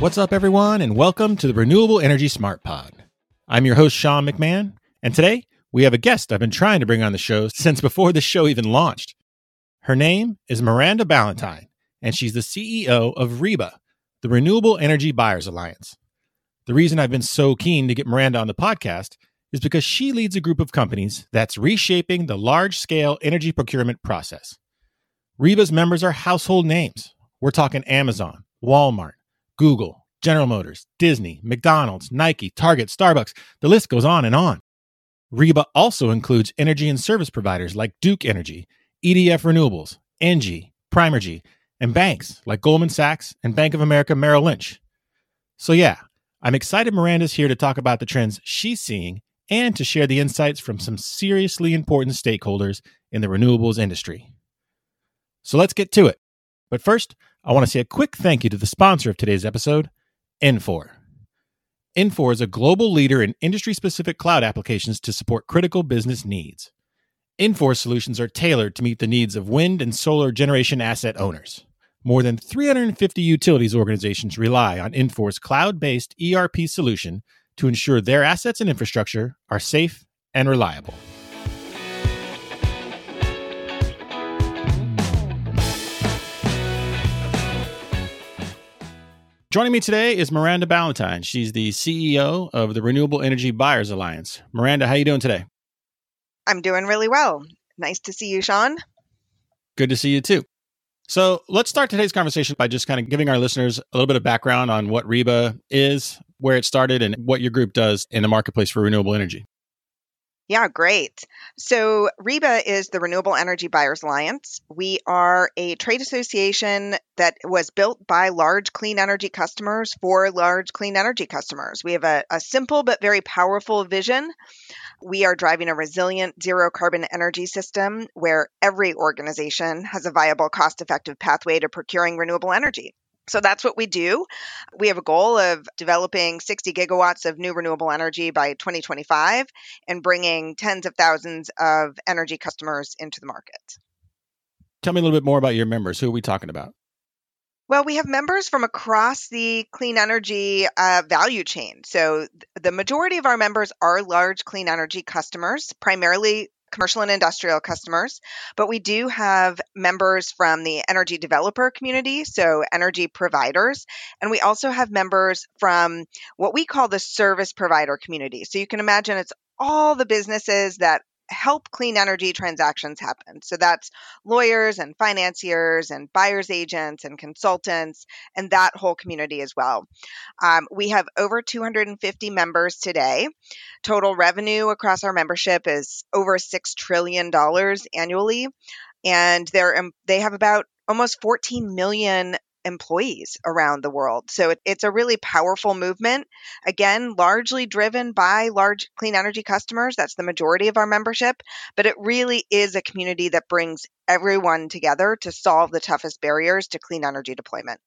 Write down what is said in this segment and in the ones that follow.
What's up, everyone, and welcome to the Renewable Energy Smart Pod. I'm your host, Sean McMahon, and today we have a guest I've been trying to bring on the show since before the show even launched. Her name is Miranda Ballentine, and she's the CEO of REBA, the Renewable Energy Buyers Alliance. The reason I've been so keen to get Miranda on the podcast is because she leads a group of companies that's reshaping the large scale energy procurement process. REBA's members are household names. We're talking Amazon, Walmart, Google, General Motors, Disney, McDonald's, Nike, Target, Starbucks. The list goes on and on. REBA also includes energy and service providers like Duke Energy, EDF Renewables, Engie, Primergy, and banks like Goldman Sachs and Bank of America Merrill Lynch. So, yeah, I'm excited Miranda's here to talk about the trends she's seeing and to share the insights from some seriously important stakeholders in the renewables industry. So, let's get to it. But first, I want to say a quick thank you to the sponsor of today's episode, Infor. Infor is a global leader in industry specific cloud applications to support critical business needs. Infor solutions are tailored to meet the needs of wind and solar generation asset owners. More than 350 utilities organizations rely on Infor's cloud based ERP solution to ensure their assets and infrastructure are safe and reliable. Joining me today is Miranda Ballentine. She's the CEO of the Renewable Energy Buyers Alliance. Miranda, how are you doing today? I'm doing really well. Nice to see you, Sean. Good to see you too. So let's start today's conversation by just kind of giving our listeners a little bit of background on what REBA is, where it started, and what your group does in the marketplace for renewable energy. Yeah, great. So, REBA is the Renewable Energy Buyers Alliance. We are a trade association that was built by large clean energy customers for large clean energy customers. We have a, a simple but very powerful vision. We are driving a resilient zero carbon energy system where every organization has a viable, cost effective pathway to procuring renewable energy. So that's what we do. We have a goal of developing 60 gigawatts of new renewable energy by 2025 and bringing tens of thousands of energy customers into the market. Tell me a little bit more about your members. Who are we talking about? Well, we have members from across the clean energy uh, value chain. So, th- the majority of our members are large clean energy customers, primarily commercial and industrial customers, but we do have members from the energy developer community, so energy providers, and we also have members from what we call the service provider community. So you can imagine it's all the businesses that help clean energy transactions happen. So that's lawyers and financiers and buyers agents and consultants and that whole community as well. Um, we have over 250 members today. Total revenue across our membership is over $6 trillion annually. And they're, they have about almost 14 million employees around the world. So it, it's a really powerful movement. Again, largely driven by large clean energy customers. That's the majority of our membership. But it really is a community that brings everyone together to solve the toughest barriers to clean energy deployment.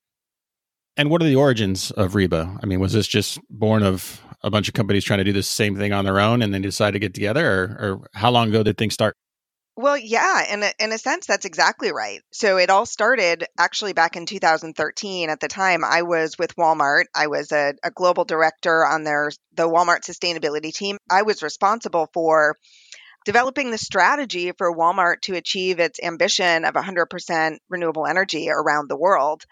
And what are the origins of Reba? I mean, was this just born of a bunch of companies trying to do the same thing on their own and then decide to get together? Or, or how long ago did things start? Well, yeah, in a, in a sense, that's exactly right. So it all started actually back in 2013. At the time, I was with Walmart. I was a, a global director on their the Walmart sustainability team. I was responsible for developing the strategy for Walmart to achieve its ambition of 100% renewable energy around the world.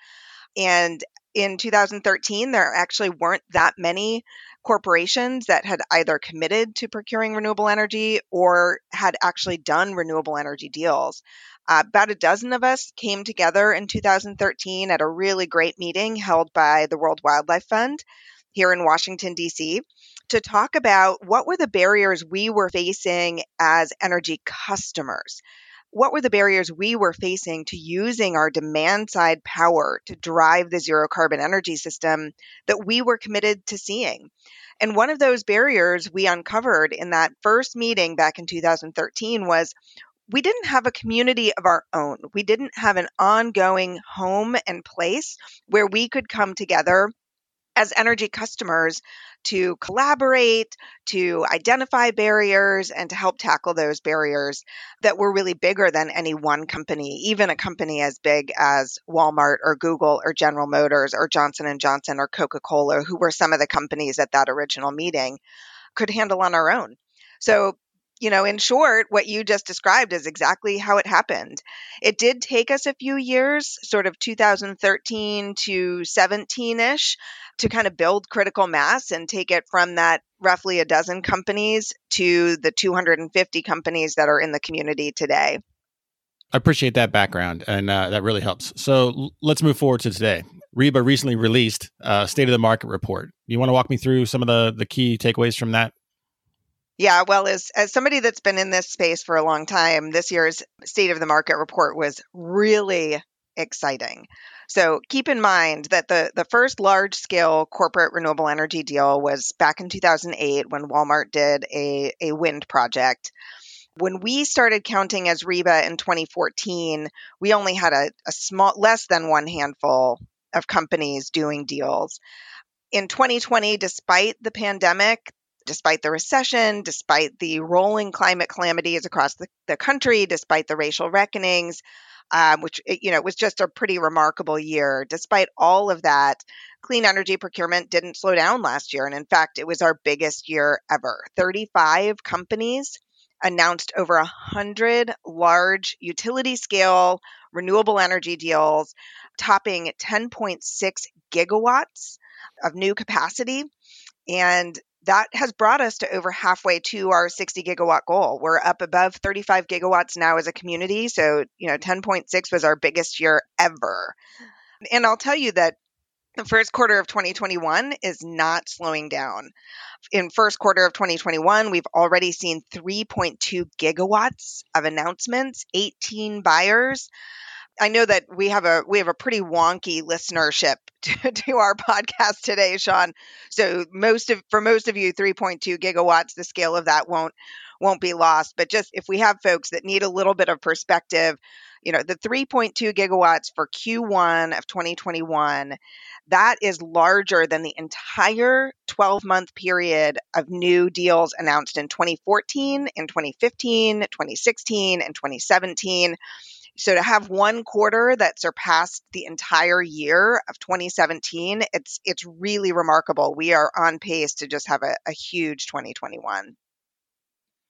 And in 2013, there actually weren't that many corporations that had either committed to procuring renewable energy or had actually done renewable energy deals. Uh, about a dozen of us came together in 2013 at a really great meeting held by the World Wildlife Fund here in Washington, D.C., to talk about what were the barriers we were facing as energy customers what were the barriers we were facing to using our demand side power to drive the zero carbon energy system that we were committed to seeing? And one of those barriers we uncovered in that first meeting back in 2013 was we didn't have a community of our own. We didn't have an ongoing home and place where we could come together as energy customers to collaborate, to identify barriers, and to help tackle those barriers that were really bigger than any one company, even a company as big as Walmart or Google or General Motors or Johnson and Johnson or Coca-Cola, who were some of the companies at that original meeting, could handle on our own. So you know, in short, what you just described is exactly how it happened. It did take us a few years, sort of 2013 to 17 ish, to kind of build critical mass and take it from that roughly a dozen companies to the 250 companies that are in the community today. I appreciate that background, and uh, that really helps. So l- let's move forward to today. REBA recently released a state of the market report. You want to walk me through some of the, the key takeaways from that? Yeah, well, as as somebody that's been in this space for a long time, this year's State of the Market report was really exciting. So keep in mind that the the first large scale corporate renewable energy deal was back in 2008 when Walmart did a a wind project. When we started counting as REBA in 2014, we only had a, a small less than one handful of companies doing deals. In 2020, despite the pandemic, despite the recession, despite the rolling climate calamities across the, the country, despite the racial reckonings, um, which you know was just a pretty remarkable year. Despite all of that, clean energy procurement didn't slow down last year, and in fact, it was our biggest year ever. Thirty-five companies announced over a hundred large utility scale renewable energy deals, topping 10.6 gigawatts of new capacity. And that has brought us to over halfway to our 60 gigawatt goal. We're up above 35 gigawatts now as a community. So, you know, 10.6 was our biggest year ever. And I'll tell you that the first quarter of 2021 is not slowing down. In first quarter of 2021, we've already seen 3.2 gigawatts of announcements, 18 buyers. I know that we have a we have a pretty wonky listenership to, to, our podcast today, Sean. So most of for most of you, 3.2 gigawatts, the scale of that won't won't be lost. But just if we have folks that need a little bit of perspective, you know, the 3.2 gigawatts for Q1 of 2021, that is larger than the entire 12 month period of new deals announced in 2014, in 2015, 2016, and 2017. So to have one quarter that surpassed the entire year of 2017, it's it's really remarkable. We are on pace to just have a, a huge 2021.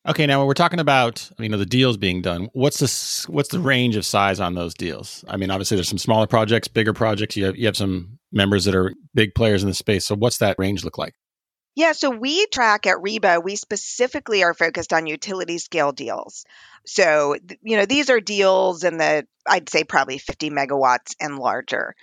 Okay, now when we're talking about you know the deals being done, what's the what's the range of size on those deals? I mean, obviously there's some smaller projects, bigger projects. You have you have some members that are big players in the space. So what's that range look like? Yeah, so we track at REBA, we specifically are focused on utility scale deals. So, you know, these are deals in the, I'd say probably 50 megawatts and larger.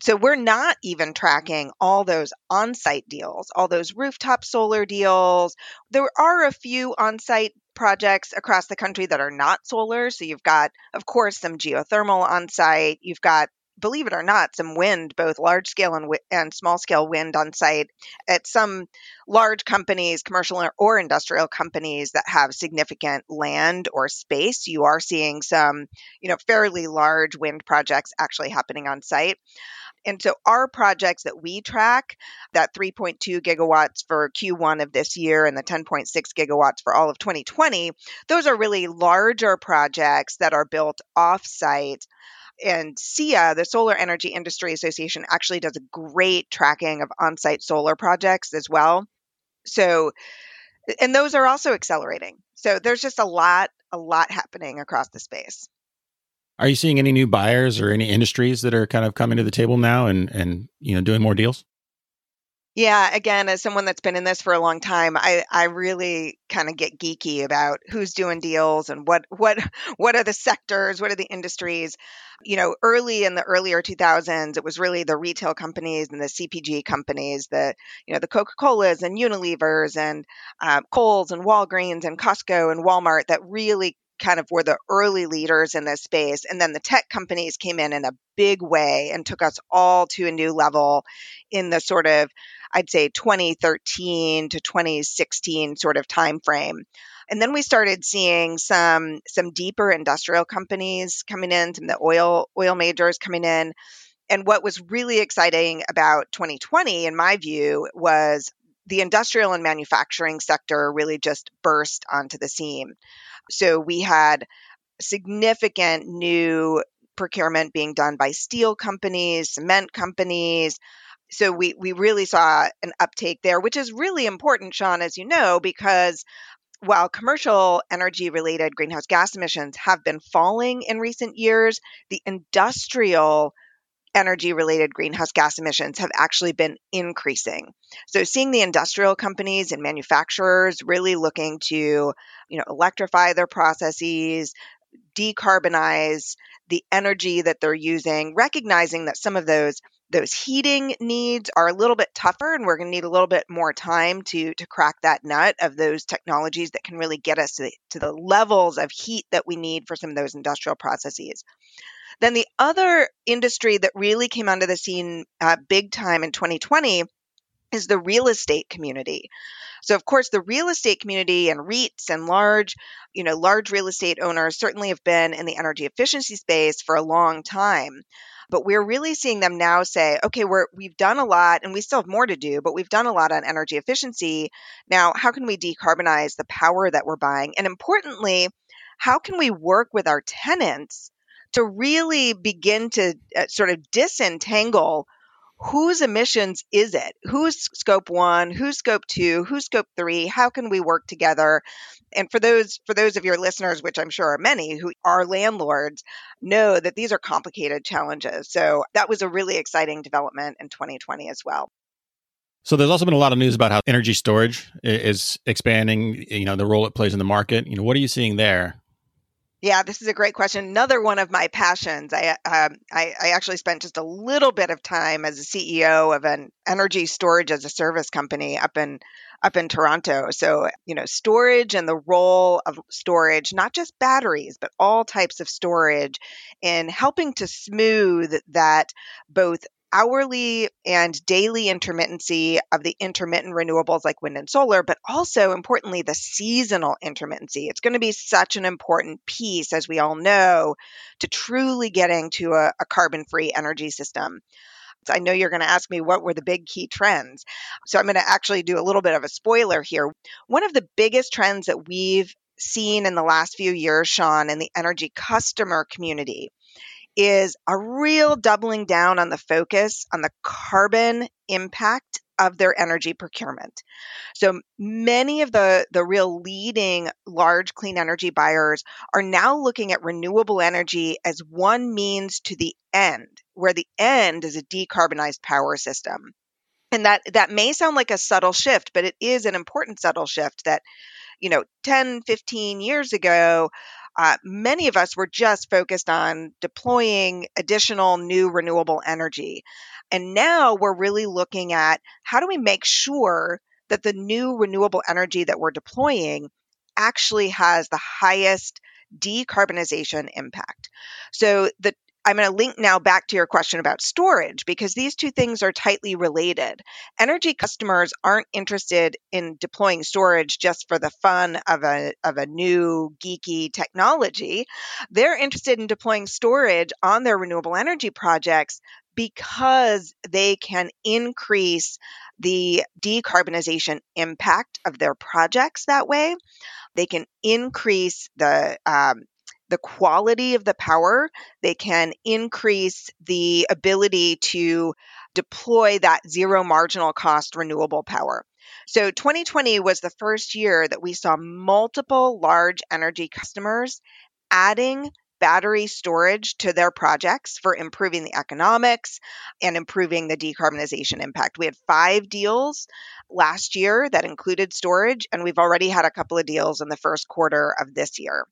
So we're not even tracking all those on site deals, all those rooftop solar deals. There are a few on site projects across the country that are not solar. So you've got, of course, some geothermal on site. You've got believe it or not, some wind, both large scale and, and small scale wind on site at some large companies, commercial or industrial companies that have significant land or space. You are seeing some, you know, fairly large wind projects actually happening on site. And so our projects that we track, that 3.2 gigawatts for Q1 of this year and the 10.6 gigawatts for all of 2020, those are really larger projects that are built off site and SEIA, the Solar Energy Industry Association, actually does a great tracking of on site solar projects as well. So, and those are also accelerating. So there's just a lot, a lot happening across the space. Are you seeing any new buyers or any industries that are kind of coming to the table now and and you know doing more deals? Yeah, again, as someone that's been in this for a long time, I, I really kind of get geeky about who's doing deals and what what what are the sectors, what are the industries. You know, early in the earlier 2000s, it was really the retail companies and the CPG companies, the you know the Coca Colas and Unilevers and uh, and Walgreens and Costco and Walmart that really kind of were the early leaders in this space. And then the tech companies came in in a big way and took us all to a new level in the sort of, I'd say 2013 to 2016 sort of time frame. And then we started seeing some some deeper industrial companies coming in, some of the oil oil majors coming in. And what was really exciting about 2020, in my view, was the industrial and manufacturing sector really just burst onto the scene. So we had significant new procurement being done by steel companies, cement companies. So we we really saw an uptake there, which is really important, Sean, as you know, because while commercial energy related greenhouse gas emissions have been falling in recent years, the industrial energy related greenhouse gas emissions have actually been increasing. So seeing the industrial companies and manufacturers really looking to, you know, electrify their processes, decarbonize the energy that they're using, recognizing that some of those those heating needs are a little bit tougher and we're going to need a little bit more time to to crack that nut of those technologies that can really get us to the, to the levels of heat that we need for some of those industrial processes. Then the other industry that really came onto the scene uh, big time in 2020 is the real estate community. So of course the real estate community and REITs and large, you know, large real estate owners certainly have been in the energy efficiency space for a long time. But we're really seeing them now say, okay, we're we've done a lot and we still have more to do, but we've done a lot on energy efficiency. Now, how can we decarbonize the power that we're buying? And importantly, how can we work with our tenants to really begin to uh, sort of disentangle whose emissions is it? Who's scope 1, who's scope 2, who's scope 3? How can we work together? And for those for those of your listeners which I'm sure are many who are landlords know that these are complicated challenges. So that was a really exciting development in 2020 as well. So there's also been a lot of news about how energy storage is expanding, you know, the role it plays in the market. You know, what are you seeing there? Yeah, this is a great question. Another one of my passions. I, um, I, I actually spent just a little bit of time as a CEO of an energy storage as a service company up in up in Toronto. So, you know, storage and the role of storage, not just batteries, but all types of storage in helping to smooth that both hourly and daily intermittency of the intermittent renewables like wind and solar, but also importantly, the seasonal intermittency. It's going to be such an important piece, as we all know, to truly getting to a, a carbon free energy system. I know you're going to ask me what were the big key trends. So I'm going to actually do a little bit of a spoiler here. One of the biggest trends that we've seen in the last few years, Sean, in the energy customer community is a real doubling down on the focus on the carbon impact of their energy procurement. So many of the, the real leading large clean energy buyers are now looking at renewable energy as one means to the end, where the end is a decarbonized power system. And that, that may sound like a subtle shift, but it is an important subtle shift that, you know, 10, 15 years ago, uh, many of us were just focused on deploying additional new renewable energy. And now we're really looking at how do we make sure that the new renewable energy that we're deploying actually has the highest decarbonization impact. So the I'm going to link now back to your question about storage because these two things are tightly related. Energy customers aren't interested in deploying storage just for the fun of a, of a new geeky technology. They're interested in deploying storage on their renewable energy projects because they can increase the decarbonization impact of their projects that way. They can increase the um, the quality of the power. They can increase the ability to deploy that zero marginal cost renewable power. So 2020 was the first year that we saw multiple large energy customers adding battery storage to their projects for improving the economics and improving the decarbonization impact. We had five deals last year that included storage, and we've already had a couple of deals in the first quarter of this year.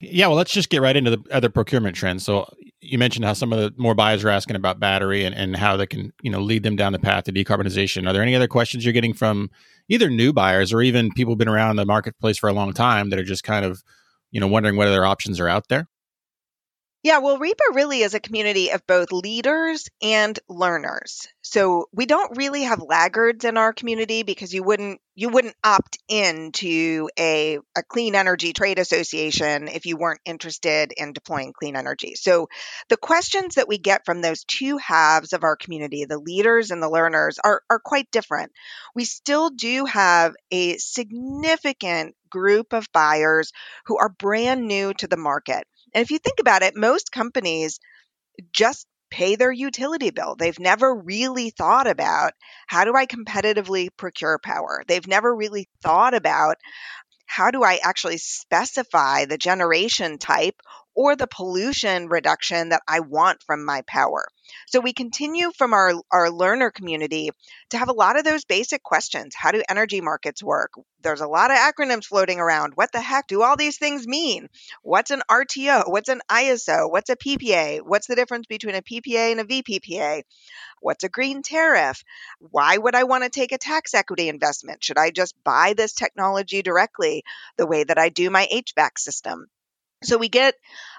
Yeah, well, let's just get right into the other procurement trends. So you mentioned how some of the more buyers are asking about battery and, and how they can, you know, lead them down the path to decarbonization. Are there any other questions you're getting from either new buyers or even people been around the marketplace for a long time that are just kind of, you know, wondering whether their options are out there? Yeah, well, REBA really is a community of both leaders and learners. So we don't really have laggards in our community because you wouldn't you wouldn't opt in to a, a clean energy trade association if you weren't interested in deploying clean energy. So the questions that we get from those two halves of our community, the leaders and the learners, are, are quite different. We still do have a significant group of buyers who are brand new to the market. And if you think about it, most companies just pay their utility bill. They've never really thought about how do I competitively procure power? They've never really thought about how do I actually specify the generation type or the pollution reduction that I want from my power. So we continue from our, our learner community to have a lot of those basic questions. How do energy markets work? There's a lot of acronyms floating around. What the heck do all these things mean? What's an RTO? What's an ISO? What's a PPA? What's the difference between a PPA and a VPPA? What's a green tariff? Why would I want to take a tax equity investment? Should I just buy this technology directly the way that I do my HVAC system? So we get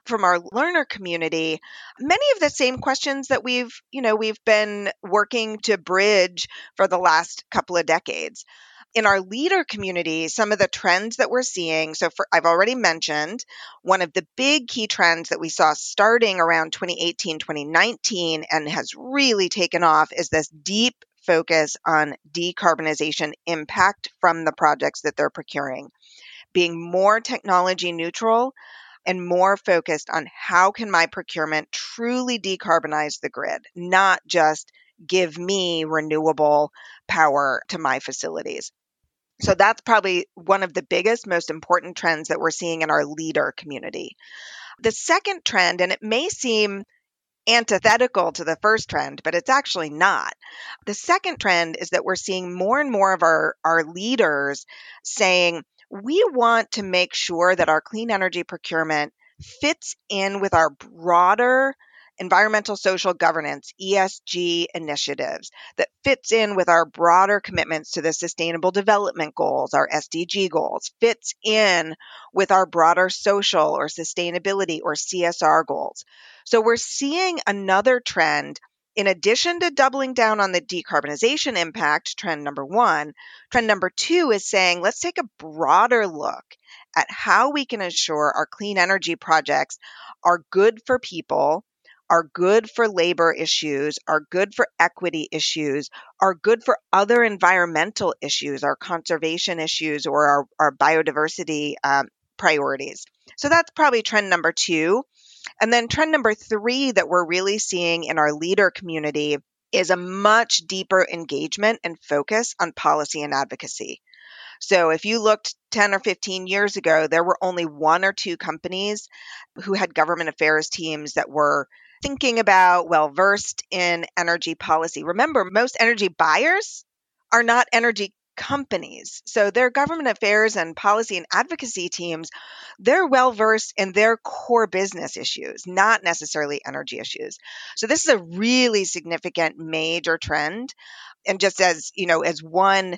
from our learner community many of the same questions that we've, you know, we've been working to bridge for the last couple of decades. In our leader community, some of the trends that we're seeing, so for I've already mentioned one of the big key trends that we saw starting around 2018, 2019 and has really taken off is this deep focus on decarbonization impact from the projects that they're procuring. Being more technology neutral, and more focused on how can my procurement truly decarbonize the grid, not just give me renewable power to my facilities. So that's probably one of the biggest, most important trends that we're seeing in our leader community. The second trend, and it may seem antithetical to the first trend, but it's actually not. The second trend is that we're seeing more and more of our, our leaders saying, we want to make sure that our clean energy procurement fits in with our broader environmental social governance ESG initiatives that fits in with our broader commitments to the sustainable development goals our SDG goals fits in with our broader social or sustainability or CSR goals. So we're seeing another trend in addition to doubling down on the decarbonization impact, trend number one, trend number two is saying let's take a broader look at how we can ensure our clean energy projects are good for people, are good for labor issues, are good for equity issues, are good for other environmental issues, our conservation issues, or our, our biodiversity um, priorities. So that's probably trend number two. And then trend number three that we're really seeing in our leader community is a much deeper engagement and focus on policy and advocacy. So if you looked 10 or 15 years ago, there were only one or two companies who had government affairs teams that were thinking about, well versed in energy policy. Remember, most energy buyers are not energy companies. So their government affairs and policy and advocacy teams, they're well versed in their core business issues, not necessarily energy issues. So this is a really significant major trend. And just as, you know, as one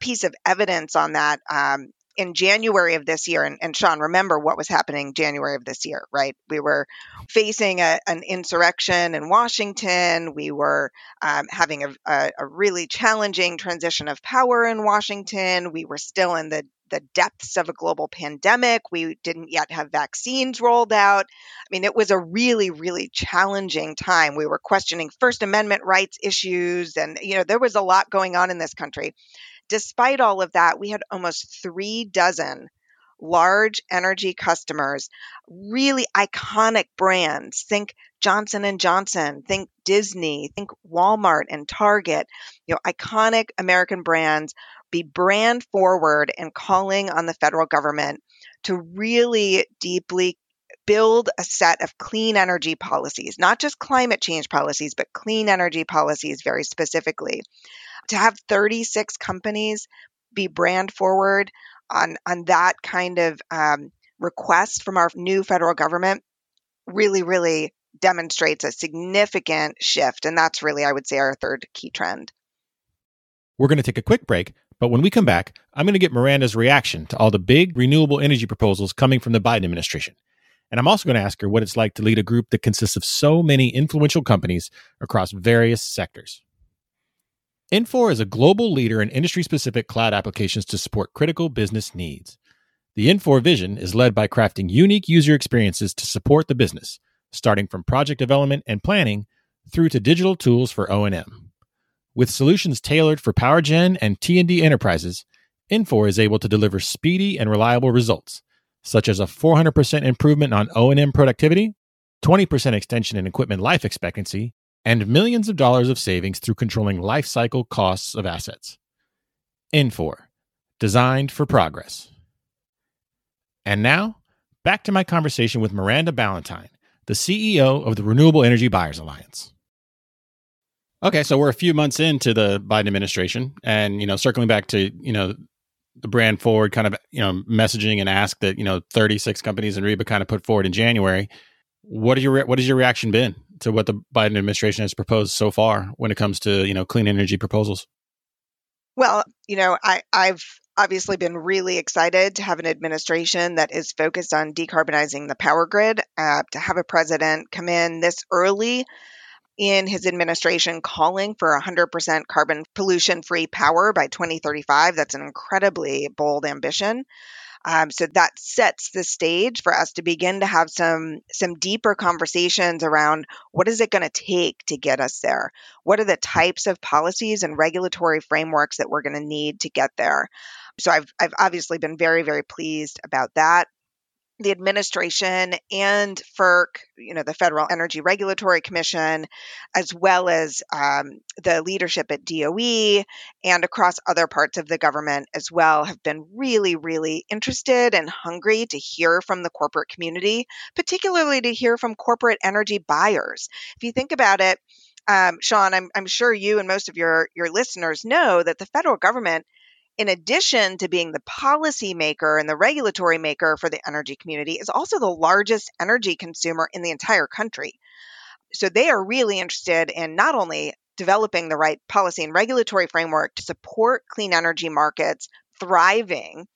piece of evidence on that, um, in January of this year, and, and, Sean, remember what was happening January of this year, right? We were facing a, an insurrection in Washington. We were um, having a, a, a, really challenging transition of power in Washington. We were still in the the depths of a global pandemic. We didn't yet have vaccines rolled out. I mean, it was a really, really challenging time. We were questioning First Amendment rights issues, and you know, there was a lot going on in this country. Despite all of that, we had almost three dozen large energy customers, really iconic brands. Think Johnson and Johnson, think Disney, think Walmart and Target, you know, iconic American brands be brand forward and calling on the federal government to really deeply build a set of clean energy policies, not just climate change policies, but clean energy policies very specifically. To have 36 companies be brand forward on on that kind of um, request from our new federal government really really demonstrates a significant shift and that's really i would say our third key trend. We're going to take a quick break but when we come back i'm going to get miranda's reaction to all the big renewable energy proposals coming from the biden administration And I'm also going to ask her what it's like to lead a group that consists of so many influential companies across various sectors. Infor is a global leader in industry specific cloud applications to support critical business needs. The Infor vision is led by crafting unique user experiences to support the business, starting from project development and planning through to digital tools for O&M. With solutions tailored for power gen and T&D enterprises, Infor is able to deliver speedy and reliable results, such as a 400% improvement on O&M productivity, 20% extension in equipment life expectancy, and millions of dollars of savings through controlling life cycle costs of assets. Infor, designed for progress. And now, back to my conversation with Miranda Ballentine, the CEO of the Renewable Energy Buyers Alliance. Okay, so we're a few months into the Biden administration, and you know, circling back to you know the brand forward kind of you know messaging and ask that you know 36 companies in REBA kind of put forward in January. What are your what has your reaction been to what the Biden administration has proposed so far when it comes to you know clean energy proposals? Well, you know, I, I've obviously been really excited to have an administration that is focused on decarbonizing the power grid. Uh, to have a president come in this early in his administration calling for 100% carbon pollution free power by 2035. That's an incredibly bold ambition. Um, so that sets the stage for us to begin to have some some deeper conversations around what is it going to take to get us there? What are the types of policies and regulatory frameworks that we're going to need to get there? So I've I've obviously been very very pleased about that the administration and FERC, you know, the Federal Energy Regulatory Commission, as well as um, the leadership at DOE and across other parts of the government as well, have been really, really interested and hungry to hear from the corporate community, particularly to hear from corporate energy buyers. If you think about it, um, Sean, I'm, I'm sure you and most of your, your listeners know that the federal government in addition to being the policy maker and the regulatory maker for the energy community, is also the largest energy consumer in the entire country. So they are really interested in not only developing the right policy and regulatory framework to support clean energy markets thriving,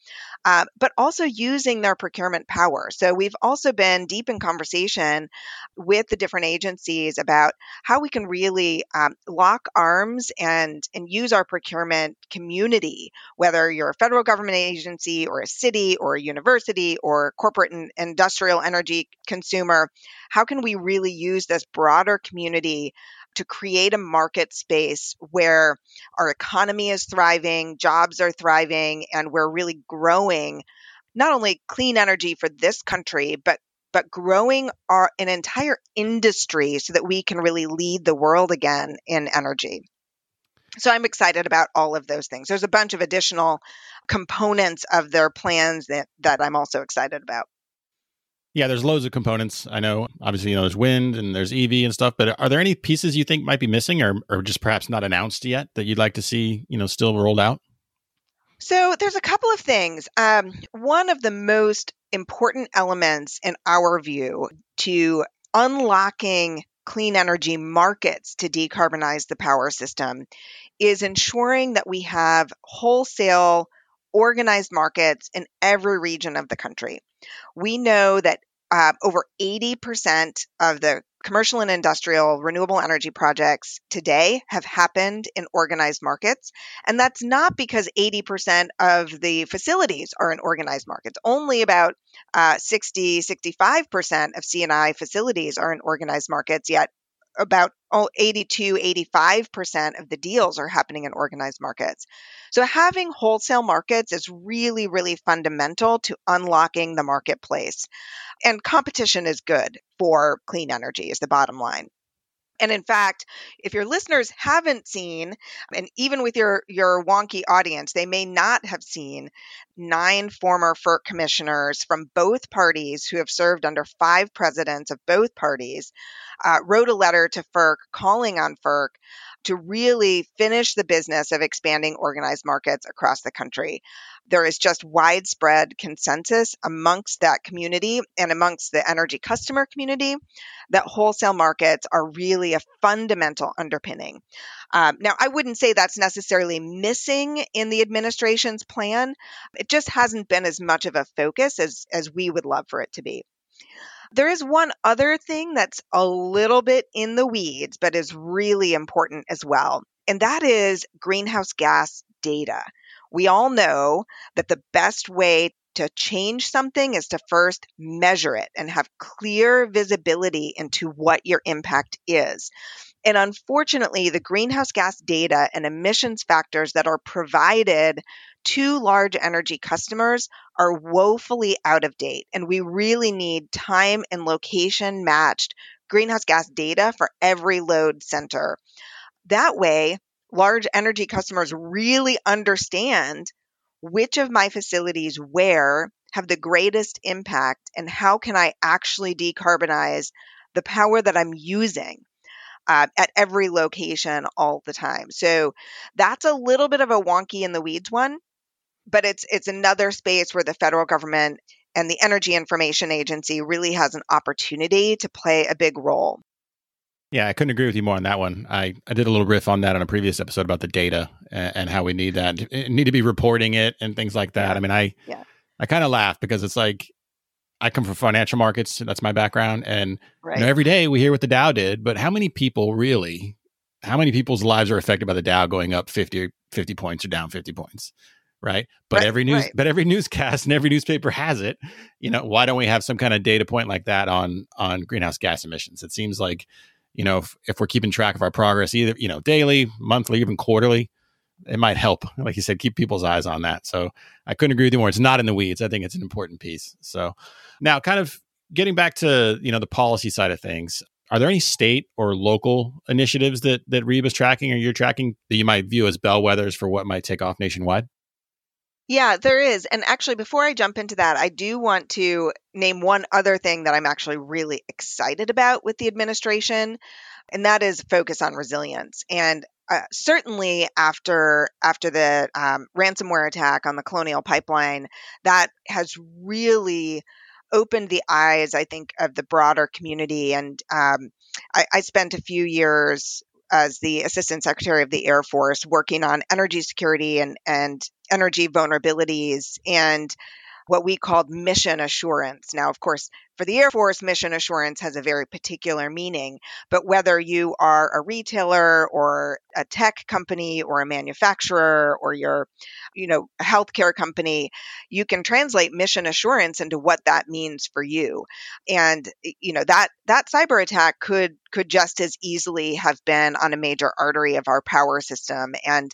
uh, but also using their procurement power. So we've also been deep in conversation with the different agencies about how we can really um, lock arms and and use our procurement community, whether you're a federal government agency or a city or a university or corporate and industrial energy consumer. How can we really use this broader community to create a market space where our economy is thriving, jobs are thriving, and we're really growing not only clean energy for this country, but but growing our an entire industry so that we can really lead the world again in energy. So I'm excited about all of those things. There's a bunch of additional components of their plans that, that I'm also excited about. Yeah, there's loads of components. I know, obviously, you know, there's wind and there's EV and stuff, but are there any pieces you think might be missing or, or just perhaps not announced yet that you'd like to see, you know, still rolled out? So there's a couple of things. Um, one of the most important elements in our view to unlocking clean energy markets to decarbonize the power system is ensuring that we have wholesale organized markets in every region of the country. We know that uh, over 80% of the commercial and industrial renewable energy projects today have happened in organized markets. And that's not because 80% of the facilities are in organized markets. Only about uh, 60, 65% of C&I facilities are in organized markets, yet about 82, 85% of the deals are happening in organized markets. So having wholesale markets is really, really fundamental to unlocking the marketplace. And competition is good for clean energy, is the bottom line. And in fact, if your listeners haven't seen, and even with your, your wonky audience, they may not have seen nine former FERC commissioners from both parties who have served under five presidents of both parties, uh, wrote a letter to FERC calling on FERC to really finish the business of expanding organized markets across the country. There is just widespread consensus amongst that community and amongst the energy customer community that wholesale markets are really a fundamental underpinning. Um, now, I wouldn't say that's necessarily missing in the administration's plan. It just hasn't been as much of a focus as, as we would love for it to be. There is one other thing that's a little bit in the weeds, but is really important as well, and that is greenhouse gas data. We all know that the best way to change something is to first measure it and have clear visibility into what your impact is. And unfortunately, the greenhouse gas data and emissions factors that are provided to large energy customers are woefully out of date. And we really need time and location matched greenhouse gas data for every load center. That way, large energy customers really understand which of my facilities where have the greatest impact and how can I actually decarbonize the power that I'm using uh, at every location all the time. So that's a little bit of a wonky in the weeds one, but it's it's another space where the federal government and the Energy Information Agency really has an opportunity to play a big role. Yeah, I couldn't agree with you more on that one. I, I did a little riff on that on a previous episode about the data and, and how we need that, eh, need to be reporting it and things like that. I mean, I yeah. I kind of laugh because it's like I come from financial markets. That's my background. And right. you know, every day we hear what the Dow did, but how many people really, how many people's lives are affected by the Dow going up 50, 50 points or down 50 points? Right. But right, every news, right. but every newscast and every newspaper has it. You know, why don't we have some kind of data point like that on, on greenhouse gas emissions? It seems like, you know, if, if we're keeping track of our progress, either, you know, daily, monthly, even quarterly, it might help, like you said, keep people's eyes on that. So I couldn't agree with you more. It's not in the weeds. I think it's an important piece. So now, kind of getting back to you know the policy side of things, are there any state or local initiatives that that REBA is tracking or you're tracking that you might view as bellwethers for what might take off nationwide? Yeah, there is. And actually, before I jump into that, I do want to name one other thing that I'm actually really excited about with the administration, and that is focus on resilience. And uh, certainly after after the um, ransomware attack on the Colonial Pipeline, that has really opened the eyes, I think, of the broader community. And um, I, I spent a few years as the Assistant Secretary of the Air Force working on energy security and, and energy vulnerabilities. And what we called mission assurance. Now, of course, for the Air Force, mission assurance has a very particular meaning, but whether you are a retailer or a tech company or a manufacturer or you're, you know, a healthcare company, you can translate mission assurance into what that means for you. And you know, that that cyber attack could could just as easily have been on a major artery of our power system and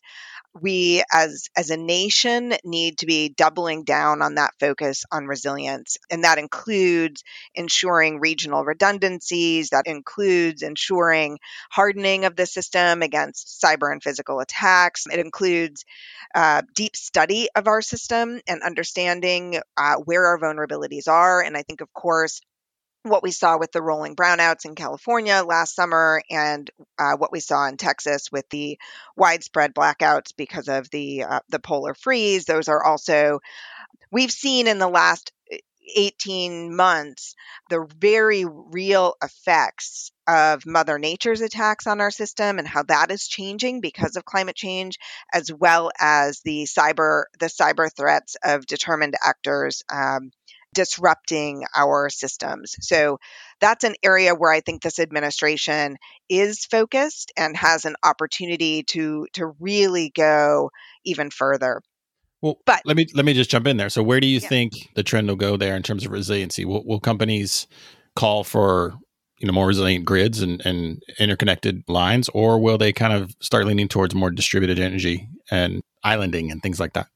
we as as a nation need to be doubling down on that focus on resilience and that includes ensuring regional redundancies that includes ensuring hardening of the system against cyber and physical attacks. It includes uh, deep study of our system and understanding uh, where our vulnerabilities are and i think of course what we saw with the rolling brownouts in California last summer and uh, what we saw in Texas with the widespread blackouts because of the uh, the polar freeze. Those are also we've seen in the last uh, 18 months the very real effects of mother nature's attacks on our system and how that is changing because of climate change as well as the cyber the cyber threats of determined actors um, disrupting our systems. So that's an area where I think this administration is focused and has an opportunity to to really go even further. Well, but let me let me just jump in there. So where do you yeah. think the trend will go there in terms of resiliency? Will, will companies call for you know more resilient grids and, and interconnected lines, or will they kind of start leaning towards more distributed energy and islanding and things like that?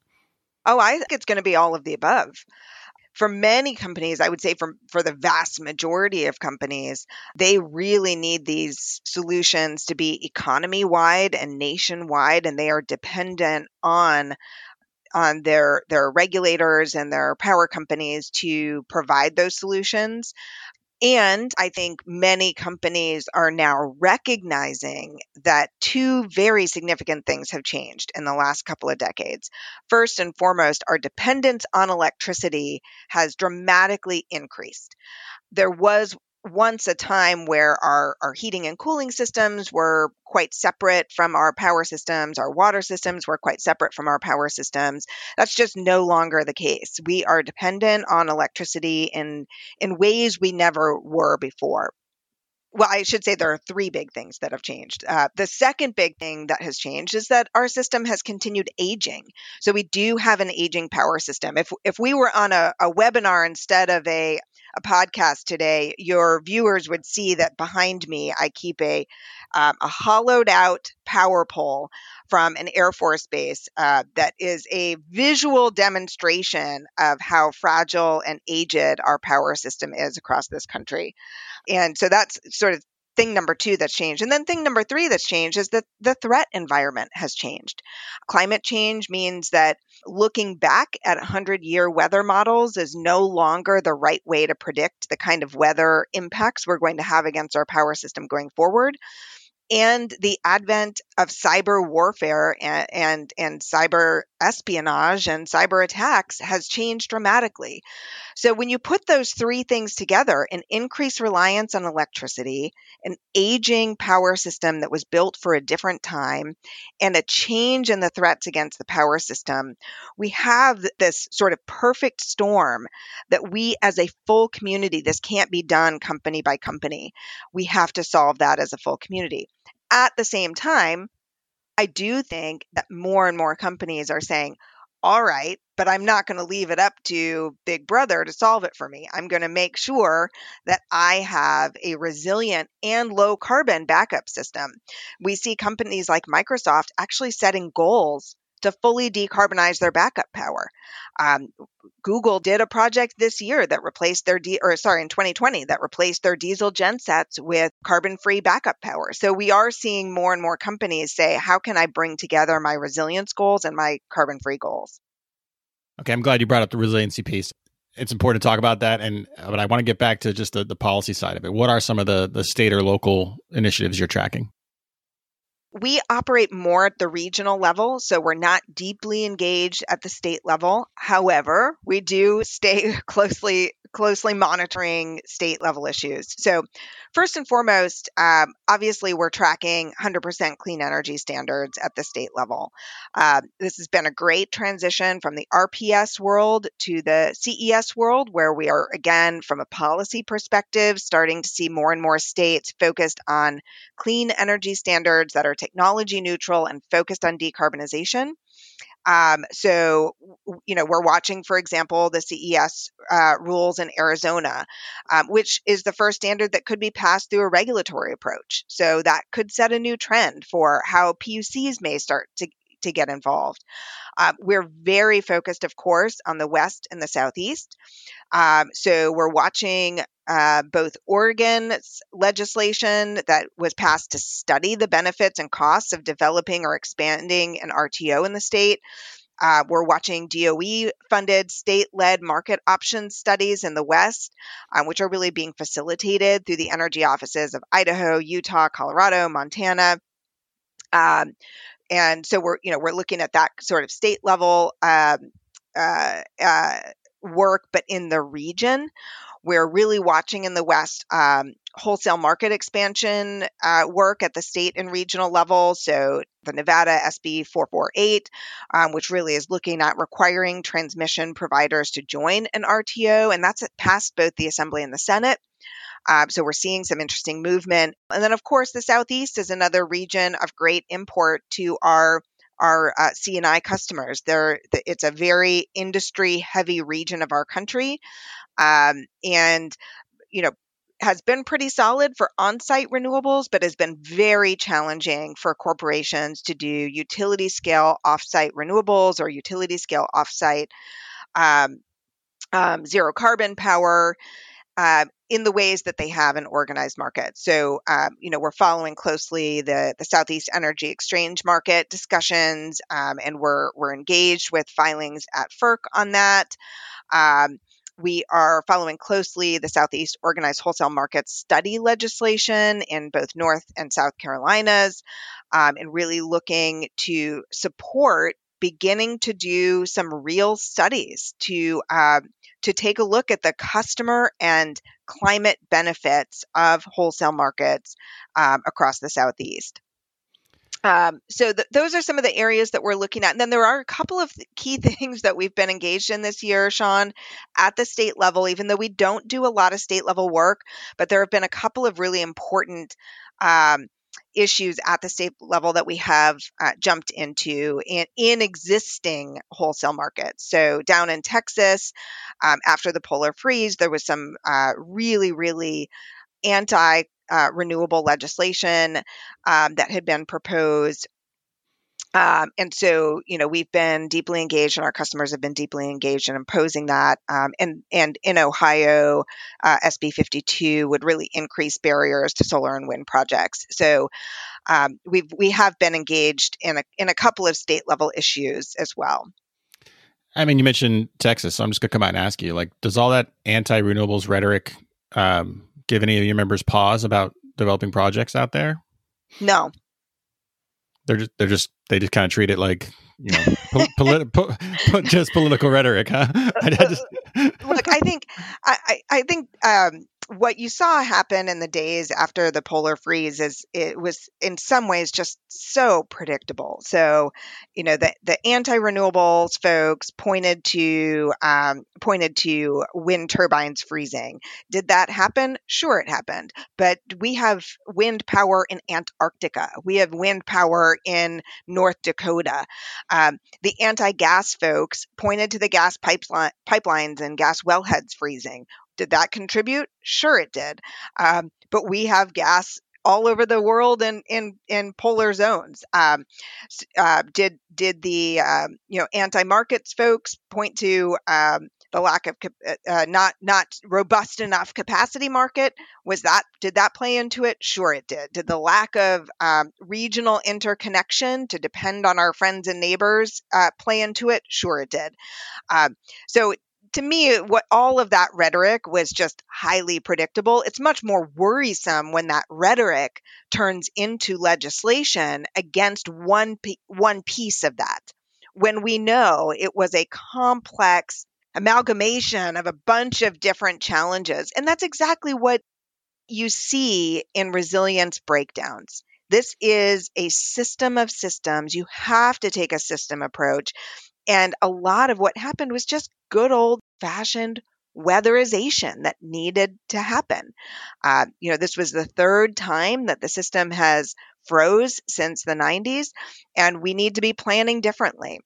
Oh, I think it's going to be all of the above for many companies, I would say for, for the vast majority of companies, they really need these solutions to be economy wide and nationwide, and they are dependent on on their their regulators and their power companies to provide those solutions. And I think many companies are now recognizing that two very significant things have changed in the last couple of decades. First and foremost, our dependence on electricity has dramatically increased. There was once a time where our, our heating and cooling systems were quite separate from our power systems, our water systems were quite separate from our power systems. That's just no longer the case. We are dependent on electricity in, in ways we never were before well, I should say there are three big things that have changed. Uh, the second big thing that has changed is that our system has continued aging. So we do have an aging power system. If if we were on a, a webinar instead of a a podcast today, your viewers would see that behind me I keep a um, a hollowed out power pole from an Air Force base uh, that is a visual demonstration of how fragile and aged our power system is across this country. And so that's sort of thing number two that's changed. And then thing number three that's changed is that the threat environment has changed. Climate change means that looking back at 100 year weather models is no longer the right way to predict the kind of weather impacts we're going to have against our power system going forward and the advent of cyber warfare and, and, and cyber espionage and cyber attacks has changed dramatically. So when you put those three things together, an increased reliance on electricity, an aging power system that was built for a different time, and a change in the threats against the power system, we have this sort of perfect storm that we as a full community, this can't be done company by company. We have to solve that as a full community. At the same time, I do think that more and more companies are saying, all right, but I'm not going to leave it up to Big Brother to solve it for me. I'm going to make sure that I have a resilient and low carbon backup system. We see companies like Microsoft actually setting goals to fully decarbonize their backup power. Um, Google did a project this year that replaced their, di- or sorry, in 2020, that replaced their diesel gensets with carbon free backup power. So we are seeing more and more companies say, how can I bring together my resilience goals and my carbon free goals? Okay, I'm glad you brought up the resiliency piece. It's important to talk about that, and but I want to get back to just the, the policy side of it. What are some of the the state or local initiatives you're tracking? We operate more at the regional level, so we're not deeply engaged at the state level. However, we do stay closely closely monitoring state level issues. So, first and foremost, um, obviously, we're tracking 100% clean energy standards at the state level. Uh, this has been a great transition from the RPS world to the CES world, where we are, again, from a policy perspective, starting to see more and more states focused on clean energy standards that are technology neutral and focused on decarbonization. Um, so, you know, we're watching, for example, the CES uh, rules in Arizona, um, which is the first standard that could be passed through a regulatory approach. So that could set a new trend for how PUCs may start to to get involved. Uh, we're very focused, of course, on the West and the Southeast. Um, so we're watching uh, both Oregon's legislation that was passed to study the benefits and costs of developing or expanding an RTO in the state. Uh, we're watching DOE funded state led market option studies in the West, um, which are really being facilitated through the energy offices of Idaho, Utah, Colorado, Montana. Um, and so we're, you know, we're looking at that sort of state level um, uh, uh, work, but in the region. We're really watching in the West um, wholesale market expansion uh, work at the state and regional level. So the Nevada SB 448, um, which really is looking at requiring transmission providers to join an RTO, and that's passed both the Assembly and the Senate. Uh, so we're seeing some interesting movement. And then, of course, the Southeast is another region of great import to our our uh, C&I customers. They're, it's a very industry heavy region of our country um, and you know has been pretty solid for on-site renewables, but has been very challenging for corporations to do utility scale off-site renewables or utility scale off-site um, um, zero carbon power. Uh, in the ways that they have an organized market. So, um, you know, we're following closely the, the Southeast Energy Exchange market discussions, um, and we're we're engaged with filings at FERC on that. Um, we are following closely the Southeast Organized Wholesale Markets Study legislation in both North and South Carolinas, um, and really looking to support beginning to do some real studies to uh, to take a look at the customer and climate benefits of wholesale markets um, across the Southeast. Um, so th- those are some of the areas that we're looking at. And then there are a couple of key things that we've been engaged in this year, Sean, at the state level, even though we don't do a lot of state level work, but there have been a couple of really important um, issues at the state level that we have uh, jumped into in, in existing wholesale markets. So down in Texas, um, after the polar freeze, there was some uh, really, really anti uh, renewable legislation um, that had been proposed. Um, and so, you know, we've been deeply engaged, and our customers have been deeply engaged in imposing that. Um, and and in Ohio, uh, SB 52 would really increase barriers to solar and wind projects. So, um, we've we have been engaged in a in a couple of state level issues as well. I mean, you mentioned Texas, so I'm just gonna come out and ask you, like, does all that anti renewables rhetoric um, give any of your members pause about developing projects out there? No. They're just they're just they just kind of treat it like you know po- politi- po- po- just political rhetoric, huh? I, just... Look, I think I I, think um, what you saw happen in the days after the polar freeze is it was in some ways just so predictable. So, you know, the the anti renewables folks pointed to um, pointed to wind turbines freezing. Did that happen? Sure, it happened. But we have wind power in Antarctica. We have wind power in North Dakota. Um, the anti gas folks pointed to the gas pipeline, pipelines and gas wellheads freezing. Did that contribute? Sure, it did. Um, but we have gas all over the world and in, in polar zones. Um, uh, did did the um, you know anti markets folks point to um, the lack of uh, uh, not not robust enough capacity market? Was that did that play into it? Sure, it did. Did the lack of um, regional interconnection to depend on our friends and neighbors uh, play into it? Sure, it did. Um, so to me, what all of that rhetoric was just highly predictable. It's much more worrisome when that rhetoric turns into legislation against one one piece of that. When we know it was a complex amalgamation of a bunch of different challenges, and that's exactly what you see in resilience breakdowns. This is a system of systems. You have to take a system approach. And a lot of what happened was just good old fashioned weatherization that needed to happen. Uh, you know, this was the third time that the system has froze since the 90s, and we need to be planning differently.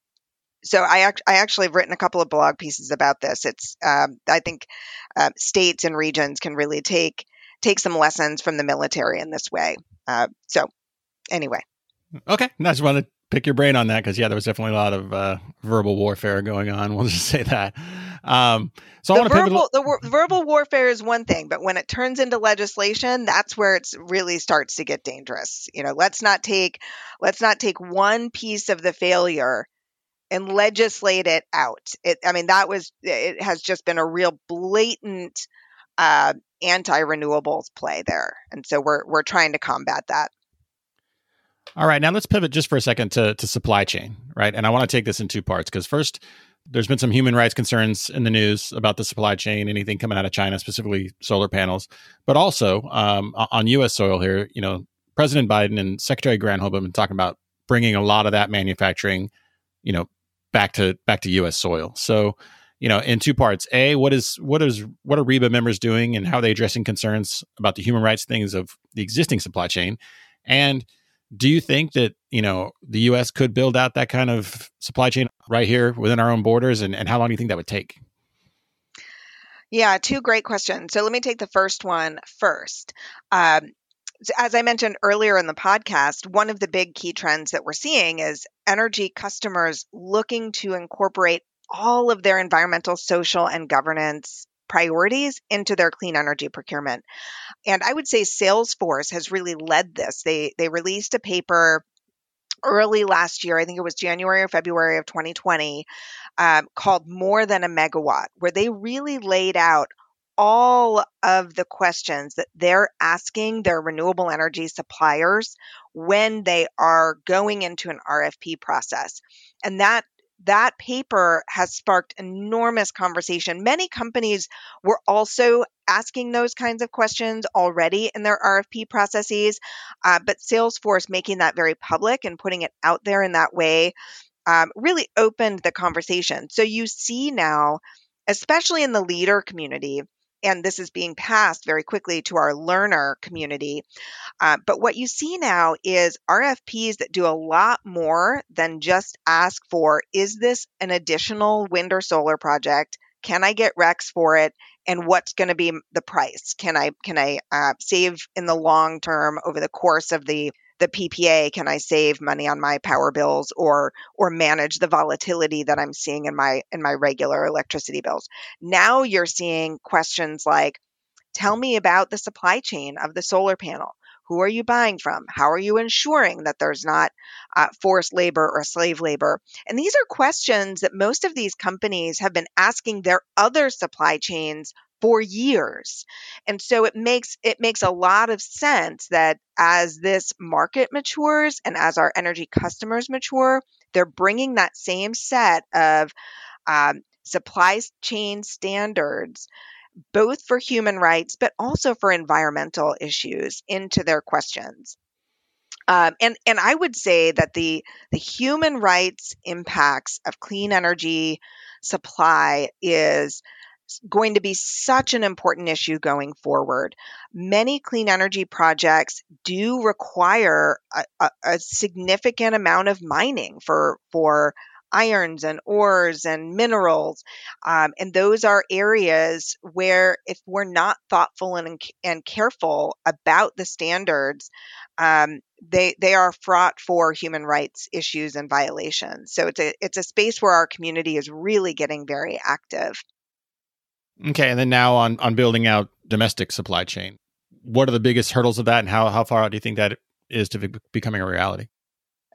So I, act- I actually have written a couple of blog pieces about this. It's um, I think uh, states and regions can really take take some lessons from the military in this way. Uh, so anyway, okay, I just wanted pick your brain on that because yeah, there was definitely a lot of uh, verbal warfare going on. We'll just say that. Um, so the I want to verbal, the wor- verbal warfare is one thing, but when it turns into legislation, that's where it really starts to get dangerous. You know, let's not take let's not take one piece of the failure and legislate it out. It, I mean, that was it has just been a real blatant uh, anti-renewables play there, and so we're we're trying to combat that. All right, now let's pivot just for a second to, to supply chain, right? And I want to take this in two parts because first, there's been some human rights concerns in the news about the supply chain, anything coming out of China, specifically solar panels, but also um, on U.S. soil here. You know, President Biden and Secretary Granholm have been talking about bringing a lot of that manufacturing, you know, back to back to U.S. soil. So, you know, in two parts: a, what is what is what are REBA members doing, and how are they addressing concerns about the human rights things of the existing supply chain, and do you think that you know the U.S. could build out that kind of supply chain right here within our own borders, and, and how long do you think that would take? Yeah, two great questions. So let me take the first one first. Um, as I mentioned earlier in the podcast, one of the big key trends that we're seeing is energy customers looking to incorporate all of their environmental, social, and governance priorities into their clean energy procurement. And I would say Salesforce has really led this. They they released a paper early last year, I think it was January or February of 2020, um, called More Than a Megawatt, where they really laid out all of the questions that they're asking their renewable energy suppliers when they are going into an RFP process. And that that paper has sparked enormous conversation. Many companies were also asking those kinds of questions already in their RFP processes, uh, but Salesforce making that very public and putting it out there in that way um, really opened the conversation. So you see now, especially in the leader community, and this is being passed very quickly to our learner community. Uh, but what you see now is RFPs that do a lot more than just ask for is this an additional wind or solar project? Can I get RECs for it? And what's going to be the price? Can I can I uh, save in the long term over the course of the the PPA can I save money on my power bills or or manage the volatility that I'm seeing in my in my regular electricity bills. Now you're seeing questions like tell me about the supply chain of the solar panel. Who are you buying from? How are you ensuring that there's not uh, forced labor or slave labor? And these are questions that most of these companies have been asking their other supply chains for years. And so it makes it makes a lot of sense that as this market matures and as our energy customers mature, they're bringing that same set of um, supply chain standards both for human rights but also for environmental issues into their questions. Um, and and I would say that the the human rights impacts of clean energy supply is going to be such an important issue going forward. Many clean energy projects do require a, a, a significant amount of mining for for irons and ores and minerals. Um, and those are areas where, if we're not thoughtful and, and careful about the standards, um, they they are fraught for human rights issues and violations. So it's a it's a space where our community is really getting very active. Okay, and then now on on building out domestic supply chain, what are the biggest hurdles of that, and how how far out do you think that is to be becoming a reality?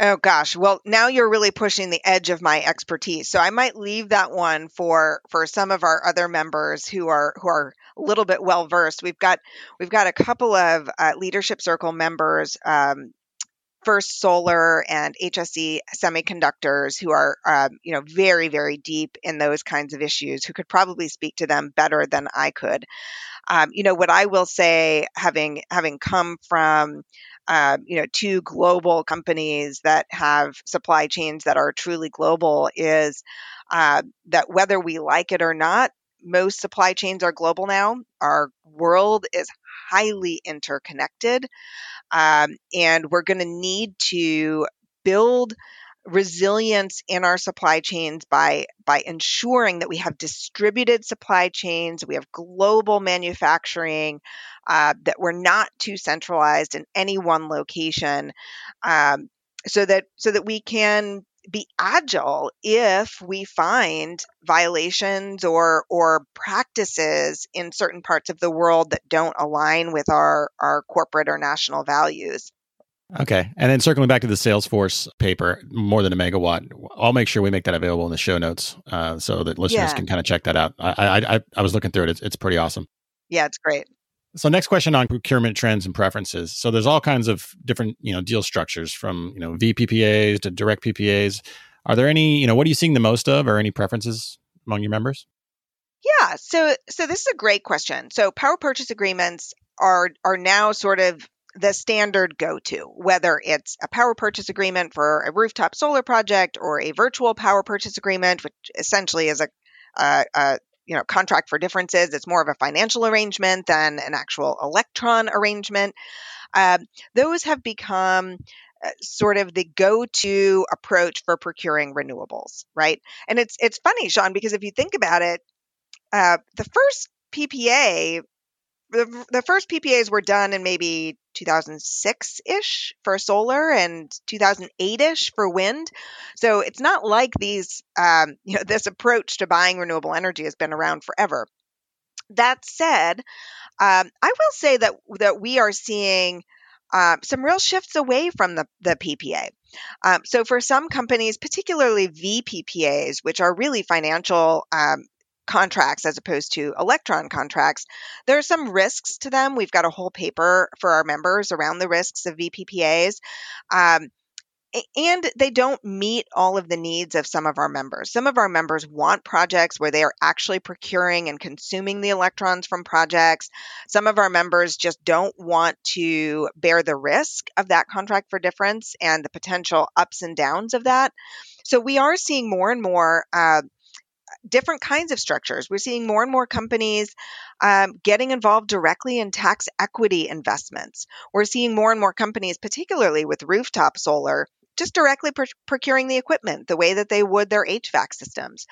Oh gosh, well now you're really pushing the edge of my expertise, so I might leave that one for for some of our other members who are who are a little bit well versed. We've got we've got a couple of uh, leadership circle members um, First Solar and HSE Semiconductors, who are um, you know very very deep in those kinds of issues, who could probably speak to them better than I could. Um, you know what I will say, having having come from uh, you know two global companies that have supply chains that are truly global, is uh, that whether we like it or not, most supply chains are global now. Our world is highly interconnected. Um, and we're going to need to build resilience in our supply chains by by ensuring that we have distributed supply chains we have global manufacturing uh, that we're not too centralized in any one location um, so that so that we can be agile if we find violations or or practices in certain parts of the world that don't align with our our corporate or national values. Okay. And then circling back to the Salesforce paper, more than a megawatt, I'll make sure we make that available in the show notes uh, so that listeners yeah. can kind of check that out. I, I, I was looking through it. It's, it's pretty awesome. Yeah, it's great. So next question on procurement trends and preferences. So there's all kinds of different, you know, deal structures from, you know, VPPAs to direct PPAs. Are there any, you know, what are you seeing the most of or any preferences among your members? Yeah, so so this is a great question. So power purchase agreements are are now sort of the standard go-to, whether it's a power purchase agreement for a rooftop solar project or a virtual power purchase agreement, which essentially is a, a, a you know contract for differences. It's more of a financial arrangement than an actual electron arrangement. Uh, those have become uh, sort of the go-to approach for procuring renewables right? And it's it's funny sean because if you think about it uh, the first ppa the, first PPAs were done in maybe 2006 ish for solar and 2008 ish for wind. So it's not like these, um, you know, this approach to buying renewable energy has been around forever. That said, um, I will say that that we are seeing uh, some real shifts away from the, the PPA. Um, so for some companies, particularly VPPAs, which are really financial um, contracts as opposed to electron contracts, there are some risks to them. We've got a whole paper for our members around the risks of VPPAs. Um, and they don't meet all of the needs of some of our members. Some of our members want projects where they are actually procuring and consuming the electrons from projects. Some of our members just don't want to bear the risk of that contract for difference and the potential ups and downs of that. So we are seeing more and more uh, different kinds of structures. We're seeing more and more companies um, getting involved directly in tax equity investments. We're seeing more and more companies, particularly with rooftop solar, just directly pr- procuring the equipment the way that they would their HVAC systems.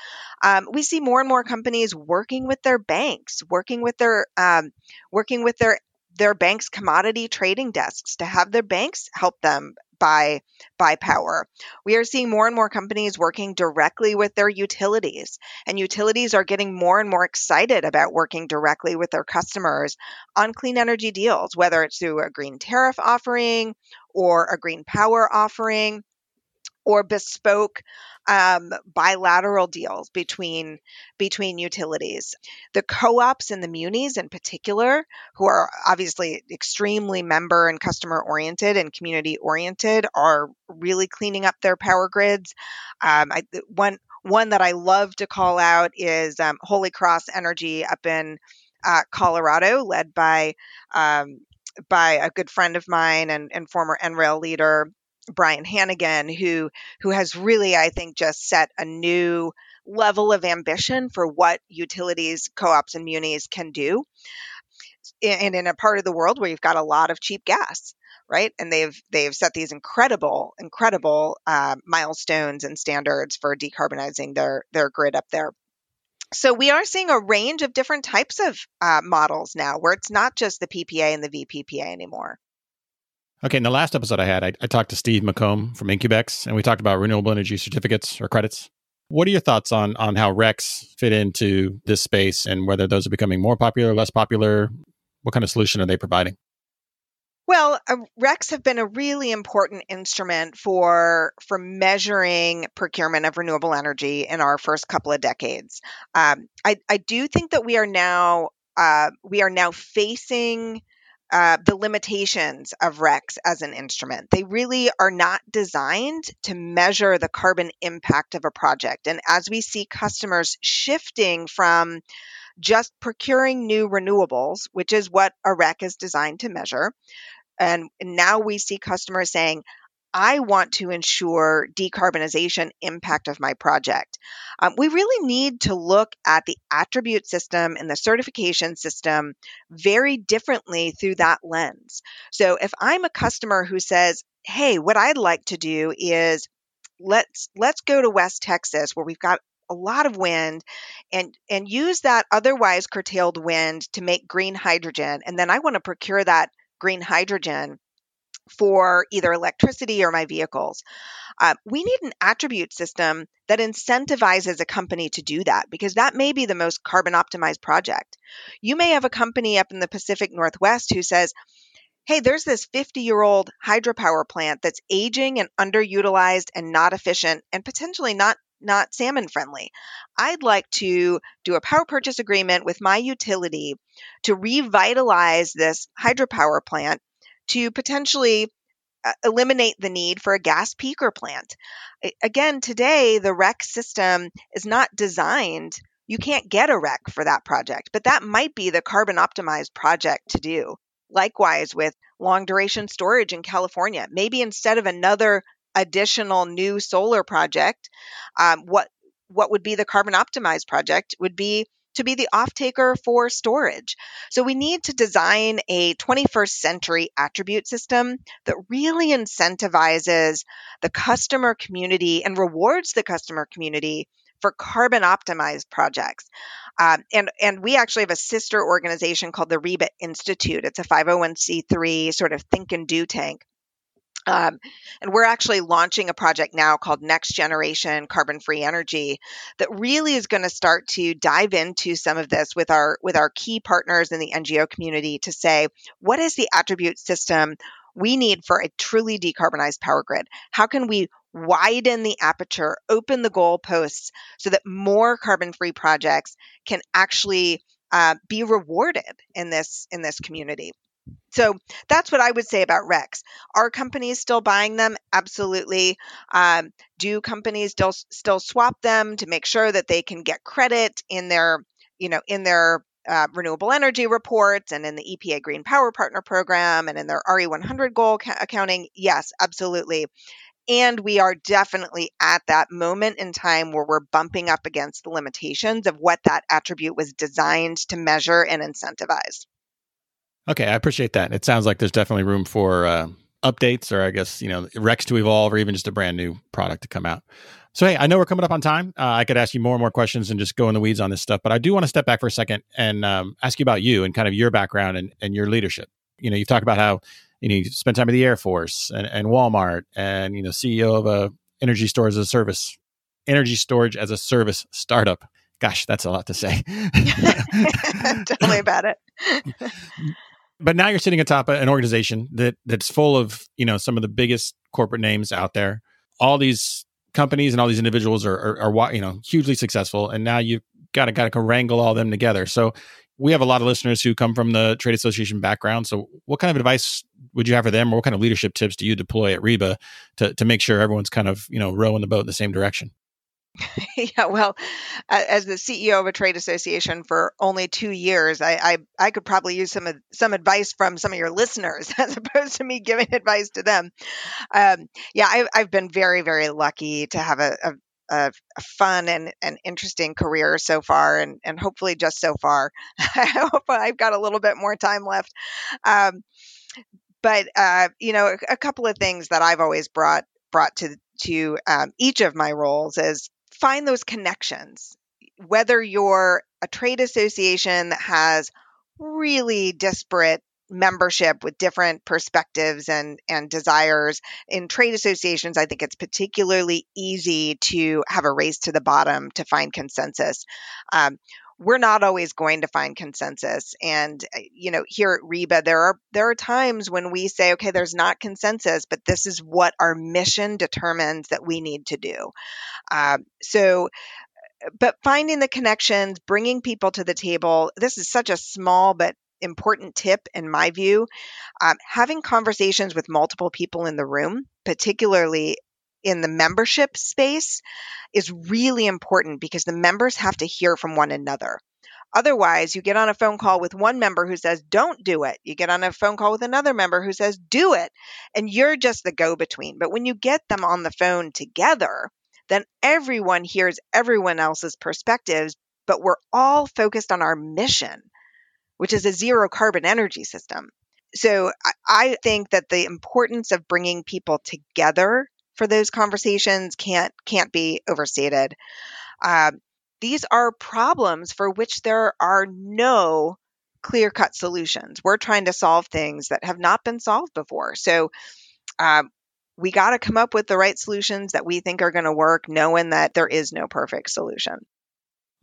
Um, we see more and more companies working with their banks, working with their um, working with their their banks commodity trading desks to have their banks help them buy buy power. We are seeing more and more companies working directly with their utilities, and utilities are getting more and more excited about working directly with their customers on clean energy deals, whether it's through a green tariff offering or a green power offering or bespoke um, bilateral deals between between utilities. The co-ops and the munis, in particular, who are obviously extremely member and customer oriented and community oriented, are really cleaning up their power grids. Um, I, one one that I love to call out is um, Holy Cross Energy up in uh, Colorado, led by um, by a good friend of mine and, and former NREL leader, Bryan Hannegan, who who has really, I think, just set a new level of ambition for what utilities, co-ops, and munis can do. And in a part of the world where you've got a lot of cheap gas, right? And they've they've set these incredible, incredible uh, milestones and standards for decarbonizing their their grid up there. So we are seeing a range of different types of uh, models now, where it's not just the PPA and the VPPA anymore. Okay, in the last episode I had, I, I talked to Steve McComb from Incubex, and we talked about renewable energy certificates or credits. What are your thoughts on on how RECs fit into this space and whether those are becoming more popular, less popular? What kind of solution are they providing? Well, uh, RECs have been a really important instrument for for measuring procurement of renewable energy in our first couple of decades. Um, I, I do think that we are now uh, we are now facing uh, the limitations of RECs as an instrument. They really are not designed to measure the carbon impact of a project. And as we see customers shifting from just procuring new renewables, which is what a REC is designed to measure, and now we see customers saying, I want to ensure decarbonization impact of my project. Um, we really need to look at the attribute system and the certification system very differently through that lens. So if I'm a customer who says, "Hey, what I'd like to do is let's let's go to West Texas where we've got a lot of wind and and use that otherwise curtailed wind to make green hydrogen and then I want to procure that green hydrogen for either electricity or my vehicles. Uh, we need an attribute system that incentivizes a company to do that because that may be the most carbon optimized project. You may have a company up in the Pacific Northwest who says, Hey, there's this 50 year old hydropower plant that's aging and underutilized and not efficient and potentially not not salmon friendly. I'd like to do a power purchase agreement with my utility to revitalize this hydropower plant to potentially uh, eliminate the need for a gas peaker plant. Again, today the REC system is not designed. You can't get a REC for that project, but that might be the carbon optimized project to do. Likewise, with long duration storage in California, maybe instead of another additional new solar project, um, what what would be the carbon optimized project would be to be the off taker for storage. So we need to design a 21st century attribute system that really incentivizes the customer community and rewards the customer community for carbon optimized projects. Um, and, and we actually have a sister organization called the REBA Institute. It's a 501c3 sort of think and do tank. Um, and we're actually launching a project now called Next Generation Carbon Free Energy that really is going to start to dive into some of this with our with our key partners in the NGO community to say what is the attribute system we need for a truly decarbonized power grid? How can we widen the aperture, open the goalposts so that more carbon free projects can actually uh, be rewarded in this in this community. So that's what I would say about RECs. Are companies still buying them? Absolutely. Um, do companies still still swap them to make sure that they can get credit in their you know in their uh, renewable energy reports and in the EPA Green Power Partner Program and in their RE100 goal ca- accounting? Yes, absolutely. And we are definitely at that moment in time where we're bumping up against the limitations of what that attribute was designed to measure and incentivize. Okay, I appreciate that. It sounds like there's definitely room for uh, updates, or I guess you know RECs to evolve, or even just a brand new product to come out. So hey, I know we're coming up on time. Uh, I could ask you more and more questions and just go in the weeds on this stuff, but I do want to step back for a second and um, ask you about you and kind of your background and, and your leadership. You know, you've talked about how you know you spent time with the Air Force and, and Walmart, and you know CEO of a energy storage as a service, energy storage as a service startup. Gosh, that's a lot to say. Tell me about it. but now you're sitting atop an organization that that's full of you know some of the biggest corporate names out there. All these companies and all these individuals are, are, are you know hugely successful and now you've got to got to wrangle all them together. So we have a lot of listeners who come from the trade association background so what kind of advice would you have for them or what kind of leadership tips do you deploy at reba to, to make sure everyone's kind of you know rowing the boat in the same direction yeah, well, as the CEO of a trade association for only two years, I, I, I could probably use some some advice from some of your listeners as opposed to me giving advice to them. Um, yeah, I, I've been very very lucky to have a, a a, fun and, and interesting career so far, and, and hopefully just so far. I hope I've got a little bit more time left. Um, but uh, you know, a, a, couple of things that I've always brought brought to to um, each of my roles is find those connections. Whether you're a trade association that has really disparate membership with different perspectives and and desires in trade associations i think it's particularly easy to have a race to the bottom to find consensus um, we're not always going to find consensus. And uh, you know here at reba there are there are times when we say okay there's not consensus but this is what our mission determines that we need to do. Um, so but finding the connections bringing people to the table this is such a small but important tip in my view. Um, having conversations with multiple people in the room particularly in the membership space is really important because the members have to hear from one another. Otherwise, you get on a phone call with one member who says, don't do it. You get on a phone call with another member who says, do it. And you're just the go between. But when you get them on the phone together, then everyone hears everyone else's perspectives, but we're all focused on our mission, which is a zero carbon energy system. So I think that the importance of bringing people together for those conversations can't can't be overstated. Um, these are problems for which there are no clear cut solutions. We're trying to solve things that have not been solved before. So um, we got to come up with the right solutions that we think are going to work, knowing that there is no perfect solution.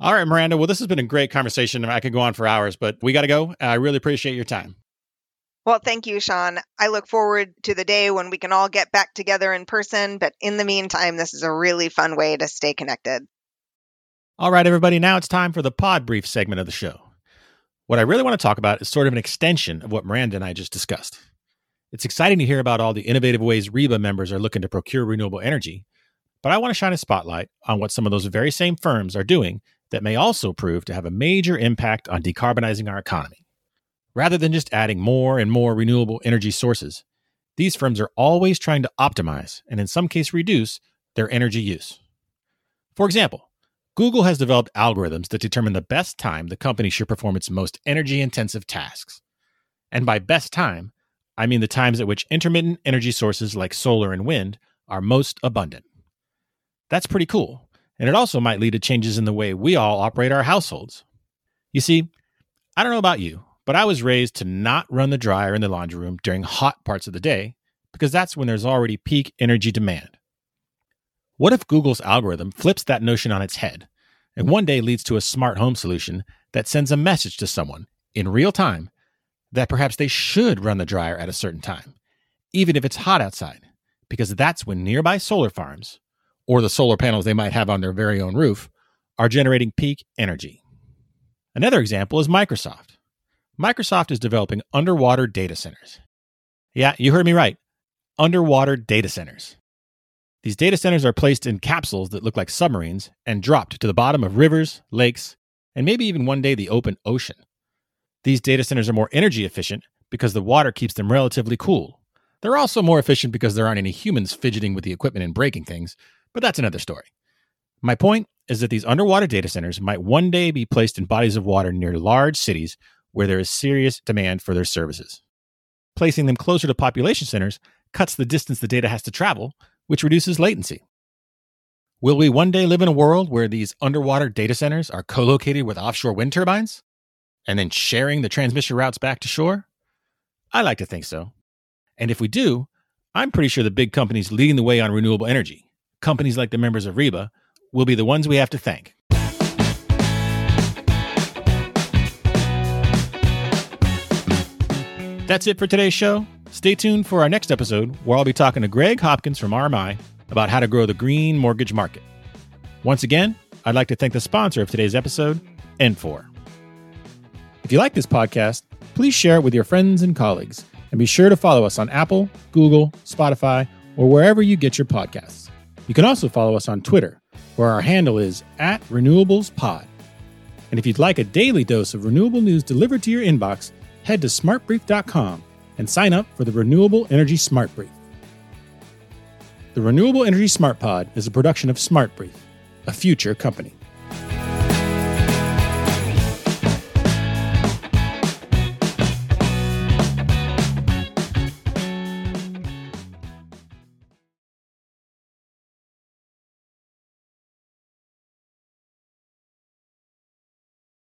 All right, Miranda. Well, this has been a great conversation. I could go on for hours, but we got to go. I really appreciate your time. Well, thank you, Sean. I look forward to the day when we can all get back together in person. But in the meantime, this is a really fun way to stay connected. All right, everybody. Now it's time for the pod brief segment of the show. What I really want to talk about is sort of an extension of what Miranda and I just discussed. It's exciting to hear about all the innovative ways REBA members are looking to procure renewable energy, but I want to shine a spotlight on what some of those very same firms are doing that may also prove to have a major impact on decarbonizing our economy. Rather than just adding more and more renewable energy sources, these firms are always trying to optimize and, in some cases, reduce their energy use. For example, Google has developed algorithms that determine the best time the company should perform its most energy intensive tasks. And by best time, I mean the times at which intermittent energy sources like solar and wind are most abundant. That's pretty cool, and it also might lead to changes in the way we all operate our households. You see, I don't know about you, but I was raised to not run the dryer in the laundry room during hot parts of the day because that's when there's already peak energy demand. What if Google's algorithm flips that notion on its head and one day leads to a smart home solution that sends a message to someone in real time that perhaps they should run the dryer at a certain time, even if it's hot outside, because that's when nearby solar farms or the solar panels they might have on their very own roof are generating peak energy. Another example is Microsoft. Microsoft is developing underwater data centers. Yeah, you heard me right. Underwater data centers. These data centers are placed in capsules that look like submarines and dropped to the bottom of rivers, lakes, and maybe even one day the open ocean. These data centers are more energy efficient because the water keeps them relatively cool. They're also more efficient because there aren't any humans fidgeting with the equipment and breaking things, but that's another story. My point is that these underwater data centers might one day be placed in bodies of water near large cities where there is serious demand for their services. Placing them closer to population centers cuts the distance the data has to travel, which reduces latency. Will we one day live in a world where these underwater data centers are co located with offshore wind turbines and then sharing the transmission routes back to shore? I like to think so. And if we do, I'm pretty sure the big companies leading the way on renewable energy, companies like the members of REBA, will be the ones we have to thank. That's it for today's show. Stay tuned for our next episode where I'll be talking to Greg Hopkins from RMI about how to grow the green mortgage market. Once again, I'd like to thank the sponsor of today's episode, N4. If you like this podcast, please share it with your friends and colleagues, and be sure to follow us on Apple, Google, Spotify, or wherever you get your podcasts. You can also follow us on Twitter, where our handle is at RenewablesPod. And if you'd like a daily dose of renewable news delivered to your inbox, head to smartbrief.com and sign up for the Renewable Energy Smart Brief. The Renewable Energy Smart Pod is a production of Smart Brief, a future company.